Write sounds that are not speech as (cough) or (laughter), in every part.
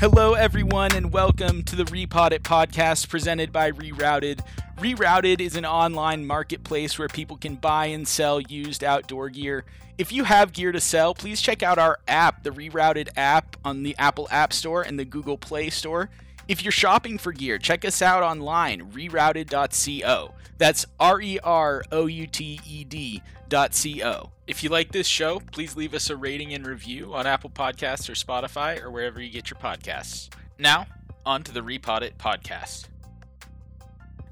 Hello, everyone, and welcome to the Repod It podcast presented by Rerouted. Rerouted is an online marketplace where people can buy and sell used outdoor gear. If you have gear to sell, please check out our app, the Rerouted app, on the Apple App Store and the Google Play Store. If you're shopping for gear, check us out online, rerouted.co. That's R E R O U T E D.co. If you like this show, please leave us a rating and review on Apple Podcasts or Spotify or wherever you get your podcasts. Now, on to the Repod It podcast.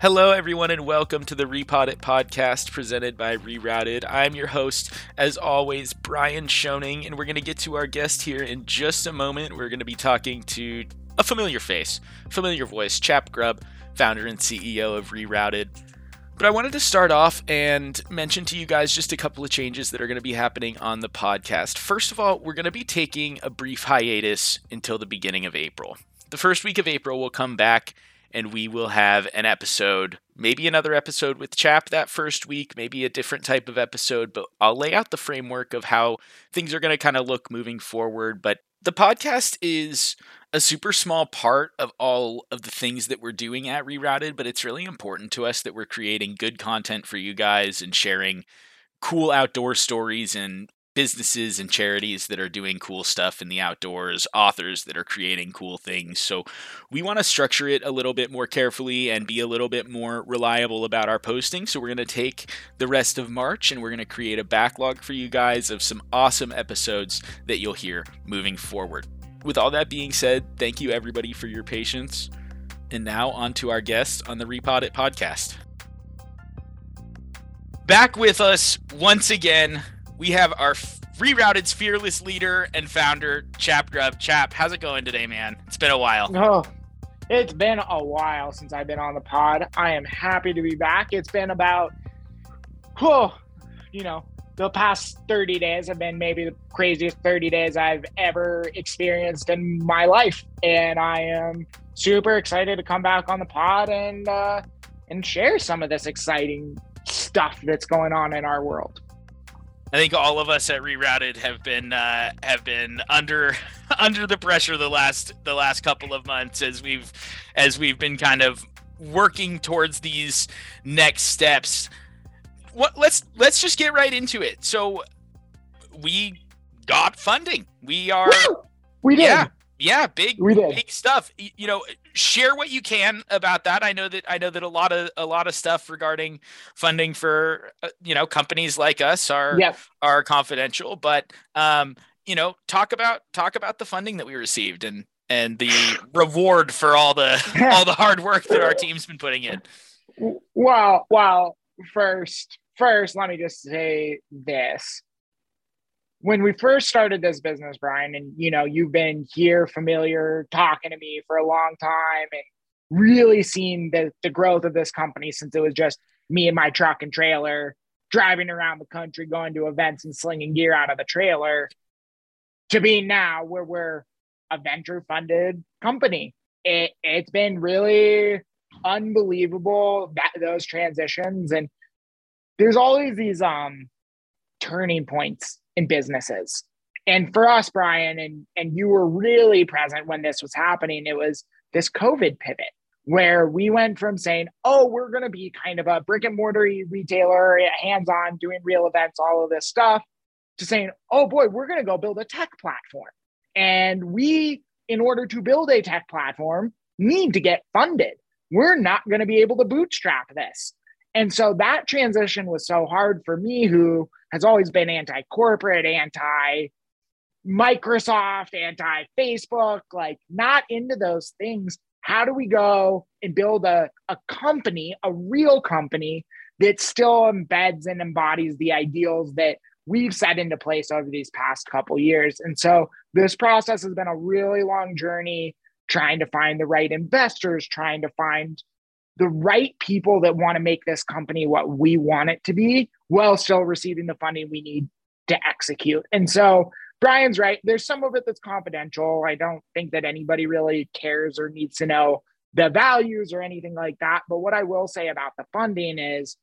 Hello, everyone, and welcome to the Repod It podcast presented by Rerouted. I'm your host, as always, Brian Schoening, and we're going to get to our guest here in just a moment. We're going to be talking to a familiar face, familiar voice, Chap Grubb, founder and CEO of Rerouted. But I wanted to start off and mention to you guys just a couple of changes that are going to be happening on the podcast. First of all, we're going to be taking a brief hiatus until the beginning of April. The first week of April, we'll come back and we will have an episode, maybe another episode with Chap that first week, maybe a different type of episode, but I'll lay out the framework of how things are going to kind of look moving forward. But the podcast is a super small part of all of the things that we're doing at Rerouted, but it's really important to us that we're creating good content for you guys and sharing cool outdoor stories and businesses and charities that are doing cool stuff in the outdoors, authors that are creating cool things. So we want to structure it a little bit more carefully and be a little bit more reliable about our posting. So we're going to take the rest of March and we're going to create a backlog for you guys of some awesome episodes that you'll hear moving forward. With all that being said, thank you everybody for your patience. And now on to our guest on the Repod It podcast. Back with us once again, we have our rerouted fearless leader and founder, Chap Grubb. Chap, how's it going today, man? It's been a while. Oh, it's been a while since I've been on the pod. I am happy to be back. It's been about, you know, the past 30 days have been maybe the craziest 30 days I've ever experienced in my life. And I am super excited to come back on the pod and uh, and share some of this exciting stuff that's going on in our world. I think all of us at Rerouted have been uh, have been under (laughs) under the pressure the last the last couple of months as we've as we've been kind of working towards these next steps what let's let's just get right into it. So we got funding. We are Woo! we did. Yeah. Yeah, big big stuff. You know, share what you can about that. I know that I know that a lot of a lot of stuff regarding funding for uh, you know companies like us are are confidential, but um you know, talk about talk about the funding that we received and and the reward for all the (laughs) all the hard work that our team's been putting in. Well, well, first, first, let me just say this. When we first started this business, Brian, and you know, you've been here familiar talking to me for a long time and really seen the, the growth of this company since it was just me and my truck and trailer driving around the country, going to events and slinging gear out of the trailer to being now where we're a venture funded company. It, it's been really unbelievable that those transitions and there's always these um turning points in businesses. And for us brian and and you were really present when this was happening it was this covid pivot where we went from saying oh we're going to be kind of a brick and mortar retailer hands on doing real events all of this stuff to saying oh boy we're going to go build a tech platform. And we in order to build a tech platform need to get funded. We're not going to be able to bootstrap this. And so that transition was so hard for me, who has always been anti corporate, anti Microsoft, anti Facebook, like not into those things. How do we go and build a, a company, a real company that still embeds and embodies the ideals that we've set into place over these past couple years? And so this process has been a really long journey trying to find the right investors, trying to find the right people that want to make this company what we want it to be while still receiving the funding we need to execute. And so Brian's right. There's some of it that's confidential. I don't think that anybody really cares or needs to know the values or anything like that. But what I will say about the funding is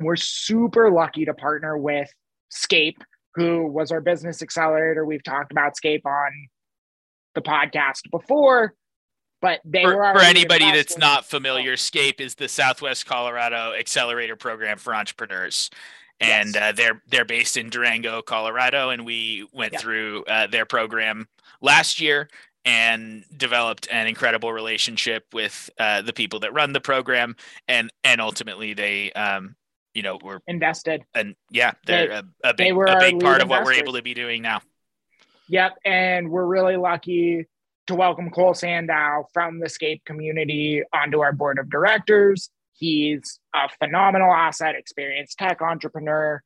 we're super lucky to partner with Scape, who was our business accelerator. We've talked about Scape on the podcast before, but they for, were for anybody that's not familiar. SCAPE is the Southwest Colorado Accelerator Program for Entrepreneurs. And yes. uh, they're they're based in Durango, Colorado, and we went through uh, their program last year and developed an incredible relationship with uh, the people that run the program, and and ultimately they um, you know were invested and yeah they're they, a, a, big, a big part of what we're able to be doing now yep and we're really lucky to welcome cole sandow from the scape community onto our board of directors he's a phenomenal asset experienced tech entrepreneur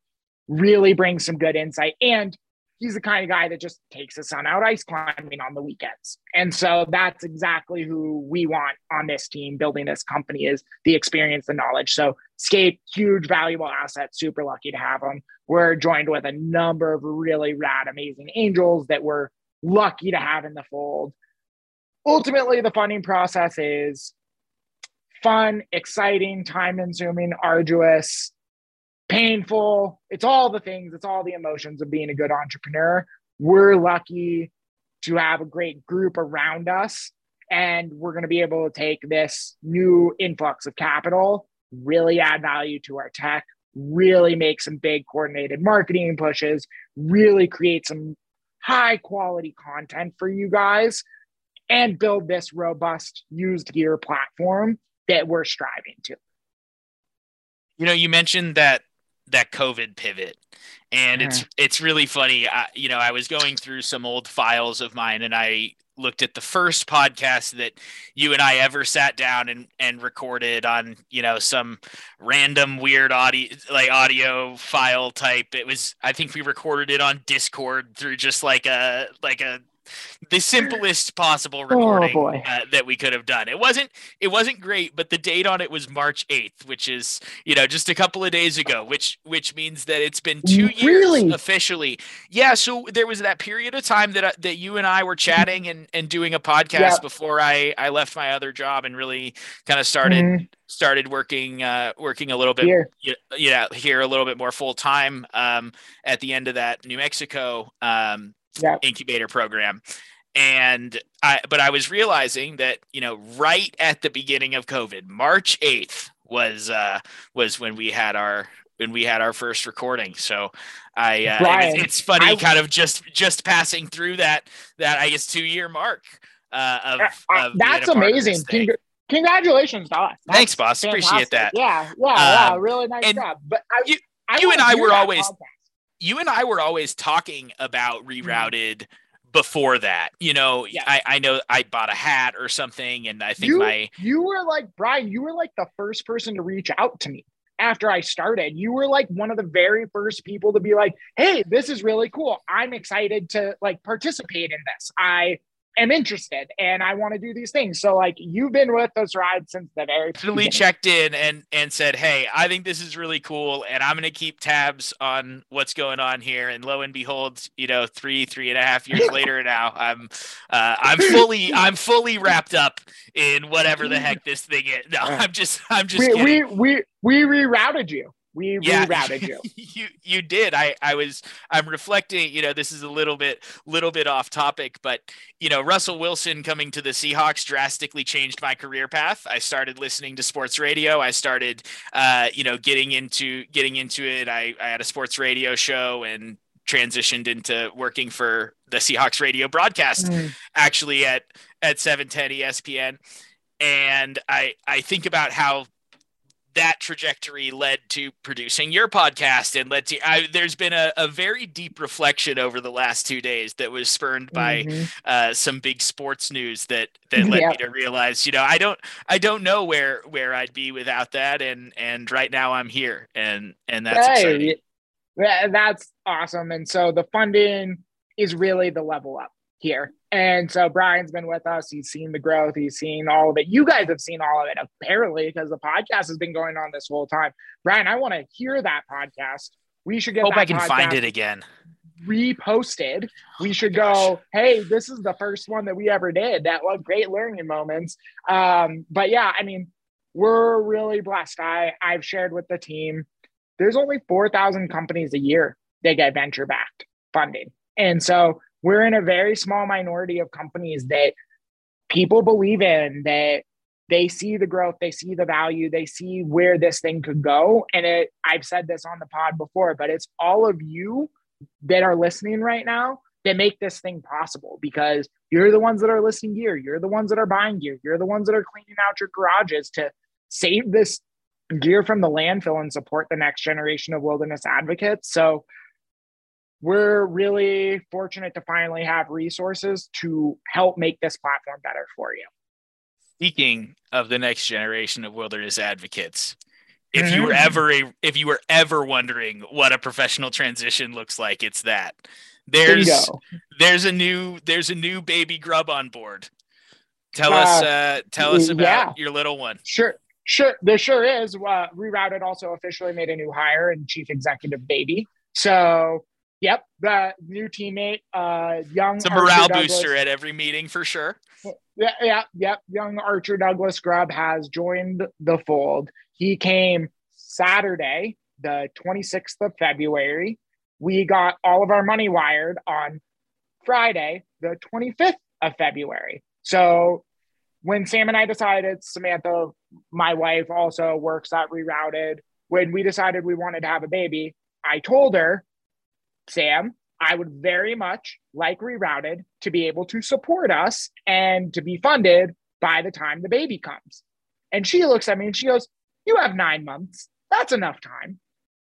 really brings some good insight and he's the kind of guy that just takes his son out ice climbing on the weekends. And so that's exactly who we want on this team building this company is the experience, the knowledge. So Scape, huge valuable asset, super lucky to have him. We're joined with a number of really rad, amazing angels that we're lucky to have in the fold. Ultimately, the funding process is fun, exciting, time consuming, arduous, painful. It's all the things, it's all the emotions of being a good entrepreneur. We're lucky to have a great group around us, and we're going to be able to take this new influx of capital, really add value to our tech, really make some big coordinated marketing pushes, really create some high quality content for you guys, and build this robust used gear platform that we're striving to. You know, you mentioned that that COVID pivot. And it's mm-hmm. it's really funny. I, you know, I was going through some old files of mine, and I looked at the first podcast that you and I ever sat down and, and recorded on, you know, some random weird audio like audio file type. It was I think we recorded it on Discord through just like a like a the simplest possible oh, recording oh, uh, that we could have done. It wasn't it wasn't great, but the date on it was March 8th, which is, you know, just a couple of days ago, which which means that it's been 2 years really? officially. Yeah, so there was that period of time that uh, that you and I were chatting and and doing a podcast yeah. before I I left my other job and really kind of started mm-hmm. started working uh working a little bit here. yeah, here a little bit more full time um at the end of that New Mexico um yeah. incubator program and I but I was realizing that you know right at the beginning of COVID, March eighth was uh was when we had our when we had our first recording. So I uh, Brian, it's, it's, funny, I, kind of just just passing through that that I guess two year mark uh, of, uh, of that's amazing. Congr- congratulations, Doc. Thanks, boss. Fantastic. Appreciate that. Yeah, yeah, um, Really nice job. But I, you, I you and I were always. Podcast you and I were always talking about mm-hmm. rerouted mm-hmm. before that. You know, yes. I, I know I bought a hat or something, and I think you, my you were like Brian, you were like the first person to reach out to me after I started. You were like one of the very first people to be like, "Hey, this is really cool. I'm excited to like participate in this. I am interested and I want to do these things. So like you've been with us rides since the very beginning. checked in and and said, Hey, I think this is really cool and I'm gonna keep tabs on what's going on here. And lo and behold, you know, three, three and a half years later (laughs) now, I'm uh, I'm fully I'm fully wrapped up in whatever the (laughs) heck this thing is. No, I'm just I'm just we, we we we rerouted you we yeah, rerouted (laughs) you. you you did. I I was I'm reflecting, you know, this is a little bit little bit off topic, but you know, Russell Wilson coming to the Seahawks drastically changed my career path. I started listening to sports radio. I started uh, you know, getting into getting into it. I, I had a sports radio show and transitioned into working for the Seahawks radio broadcast mm. actually at at 710 ESPN and I I think about how that trajectory led to producing your podcast and led to I, there's been a, a, very deep reflection over the last two days that was spurned by mm-hmm. uh, some big sports news that that (laughs) led yep. me to realize you know i don't i don't know where where i'd be without that and and right now i'm here and and that's exciting. that's awesome and so the funding is really the level up here. And so Brian's been with us. He's seen the growth. He's seen all of it. You guys have seen all of it, apparently, because the podcast has been going on this whole time. Brian, I want to hear that podcast. We should get. Hope I can find it again. Reposted. We should go. Hey, this is the first one that we ever did. That was great learning moments. Um, but yeah, I mean, we're really blessed. I I've shared with the team. There's only four thousand companies a year that get venture backed funding. And so we're in a very small minority of companies that people believe in that they see the growth, they see the value, they see where this thing could go. And it, I've said this on the pod before, but it's all of you that are listening right now that make this thing possible because you're the ones that are listening gear, you're the ones that are buying gear, you're the ones that are cleaning out your garages to save this gear from the landfill and support the next generation of wilderness advocates. So we're really fortunate to finally have resources to help make this platform better for you. Speaking of the next generation of wilderness advocates, if you were mm-hmm. ever a, if you were ever wondering what a professional transition looks like, it's that. There's Bingo. there's a new there's a new baby grub on board. Tell uh, us uh, tell us about yeah. your little one. Sure. Sure, there sure is. Uh, Rerouted also officially made a new hire and chief executive baby. So Yep, the new teammate, uh, young. It's a morale booster at every meeting for sure. Yeah, yeah, yep. Young Archer Douglas Grubb has joined the fold. He came Saturday, the 26th of February. We got all of our money wired on Friday, the 25th of February. So when Sam and I decided, Samantha, my wife, also works at Rerouted. When we decided we wanted to have a baby, I told her Sam, I would very much like Rerouted to be able to support us and to be funded by the time the baby comes. And she looks at me and she goes, You have nine months. That's enough time.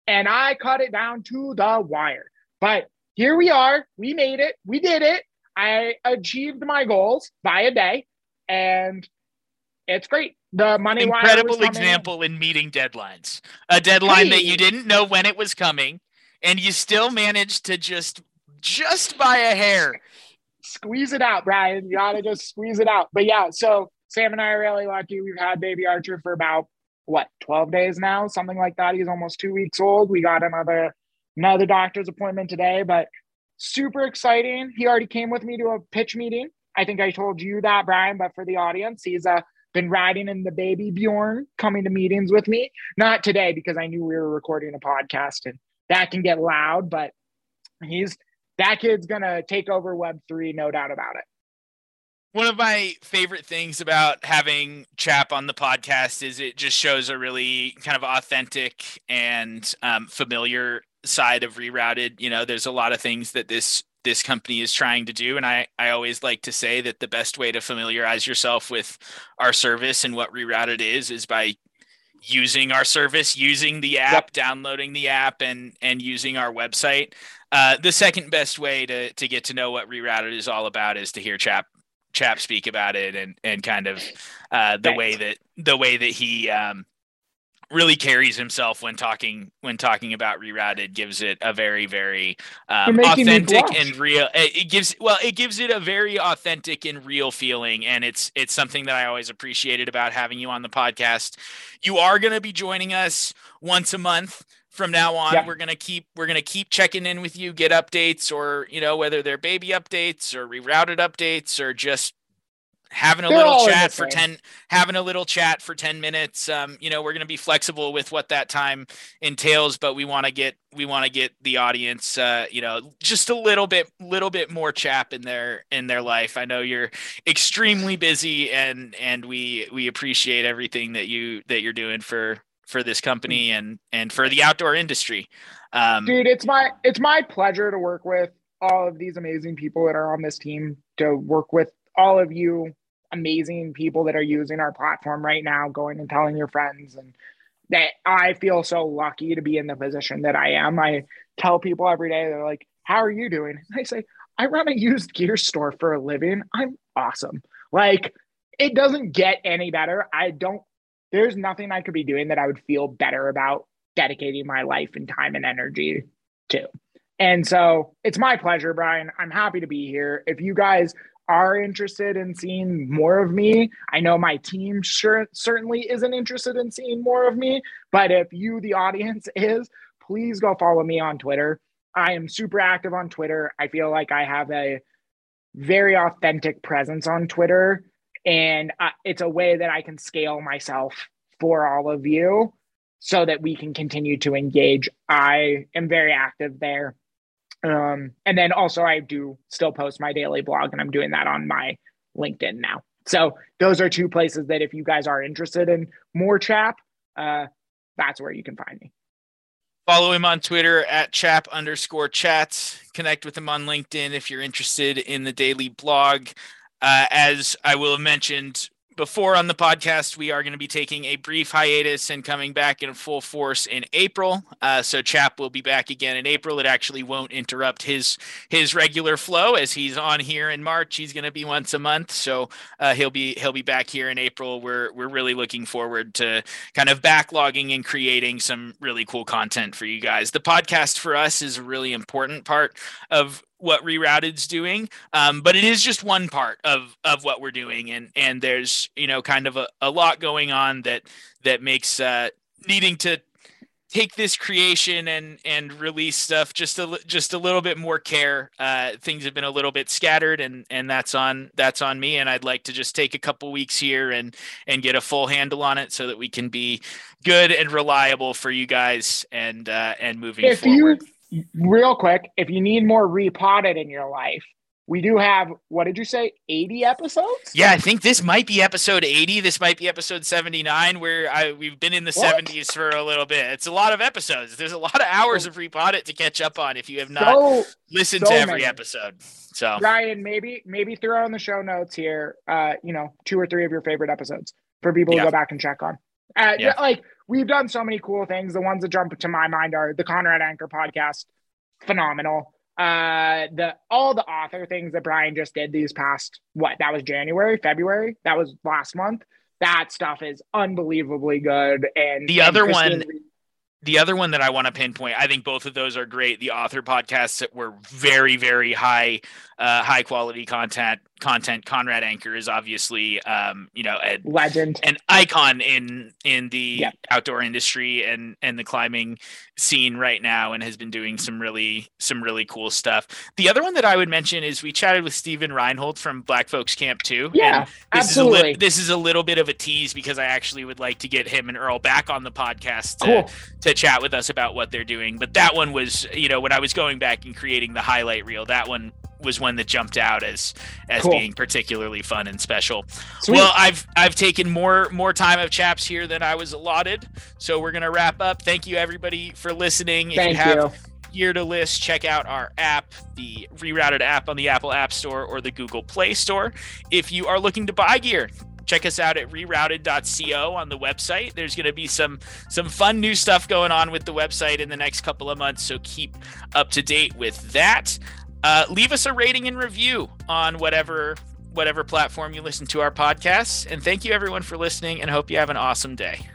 And I cut it down to the wire. But here we are. We made it. We did it. I achieved my goals by a day. And it's great. The money incredible example in. in meeting deadlines. A deadline hey. that you didn't know when it was coming and you still managed to just just by a hair squeeze it out, Brian. You gotta just squeeze it out. But yeah, so Sam and I are really lucky. We've had baby Archer for about what 12 days now, something like that. He's almost two weeks old. We got another another doctor's appointment today, but super exciting. He already came with me to a pitch meeting. I think I told you that, Brian, but for the audience, he's uh, been riding in the baby Bjorn, coming to meetings with me. Not today because I knew we were recording a podcast and that can get loud, but he's that kid's gonna take over Web three, no doubt about it. One of my favorite things about having Chap on the podcast is it just shows a really kind of authentic and um, familiar side of rerouted. You know, there's a lot of things that this this company is trying to do and I, I always like to say that the best way to familiarize yourself with our service and what rerouted is is by using our service, using the app, yep. downloading the app, and and using our website. Uh, the second best way to to get to know what Rerouted is all about is to hear Chap Chap speak about it and and kind of uh, the Thanks. way that the way that he um, really carries himself when talking when talking about rerouted gives it a very very um, authentic and real it gives well it gives it a very authentic and real feeling and it's it's something that i always appreciated about having you on the podcast. You are going to be joining us once a month from now on. Yeah. we're going to keep we're going to keep checking in with you get updates or you know whether they're baby updates or rerouted updates or just having a They're little chat for 10 having a little chat for 10 minutes. Um, you know we're going to be flexible with what that time entails but we want to get we want to get the audience uh, you know just a little bit little bit more chap in their in their life. I know you're extremely busy and and we we appreciate everything that you that you're doing for for this company and and for the outdoor industry. Um, dude it's my it's my pleasure to work with all of these amazing people that are on this team to work with all of you amazing people that are using our platform right now, going and telling your friends. And that I feel so lucky to be in the position that I am. I tell people every day, they're like, How are you doing? And (laughs) I say, I run a used gear store for a living. I'm awesome. Like, it doesn't get any better. I don't, there's nothing I could be doing that I would feel better about dedicating my life and time and energy to. And so it's my pleasure, Brian. I'm happy to be here. If you guys are interested in seeing more of me, I know my team sure certainly isn't interested in seeing more of me, but if you, the audience, (laughs) is, please go follow me on Twitter. I am super active on Twitter. I feel like I have a very authentic presence on Twitter, and uh, it's a way that I can scale myself for all of you so that we can continue to engage. I am very active there. Um, and then also I do still post my daily blog, and I'm doing that on my LinkedIn now. So those are two places that if you guys are interested in more chap, uh, that's where you can find me. Follow him on Twitter at chap underscore chats. Connect with him on LinkedIn if you're interested in the daily blog. Uh, as I will have mentioned before on the podcast, we are going to be taking a brief hiatus and coming back in full force in April. Uh, so Chap will be back again in April. It actually won't interrupt his his regular flow as he's on here in March. He's going to be once a month, so uh, he'll be he'll be back here in April. We're we're really looking forward to kind of backlogging and creating some really cool content for you guys. The podcast for us is a really important part of what rerouted's doing um, but it is just one part of of what we're doing and and there's you know kind of a, a lot going on that that makes uh needing to take this creation and and release stuff just a just a little bit more care. Uh things have been a little bit scattered and and that's on that's on me and i'd like to just take a couple weeks here and and get a full handle on it so that we can be good and reliable for you guys and uh and moving if forward you real quick, if you need more repotted in your life, we do have what did you say 80 episodes? Yeah i think this might be episode 80 this might be episode 79 where I, we've been in the what? 70s for a little bit. It's a lot of episodes. There's a lot of hours of repotted to catch up on if you have not so, listened so to every many. episode. So. Ryan maybe maybe throw in the show notes here uh you know two or three of your favorite episodes for people yeah. to go back and check on uh, yeah. like we've done so many cool things. The ones that jump to my mind are the Conrad Anker podcast, phenomenal. Uh, the all the author things that Brian just did these past what that was January, February, that was last month. That stuff is unbelievably good. And the other one, the other one that I want to pinpoint, I think both of those are great. The author podcasts that were very, very high, uh, high quality content. Content. Conrad Anker is obviously, um, you know, a legend, an icon in in the yep. outdoor industry and and the climbing scene right now, and has been doing some really some really cool stuff. The other one that I would mention is we chatted with Stephen Reinhold from Black Folks Camp too. Yeah, this absolutely. Is a li- this is a little bit of a tease because I actually would like to get him and Earl back on the podcast to, cool. to chat with us about what they're doing. But that one was, you know, when I was going back and creating the highlight reel, that one was one that jumped out as as cool. being particularly fun and special. Sweet. Well, I've I've taken more more time of chaps here than I was allotted, so we're gonna wrap up. Thank you everybody for listening. If Thank you have you. gear to list, check out our app, the rerouted app on the Apple App Store or the Google Play Store. If you are looking to buy gear, check us out at rerouted.co on the website there's going to be some some fun new stuff going on with the website in the next couple of months so keep up to date with that uh, leave us a rating and review on whatever whatever platform you listen to our podcasts. And thank you everyone for listening and hope you have an awesome day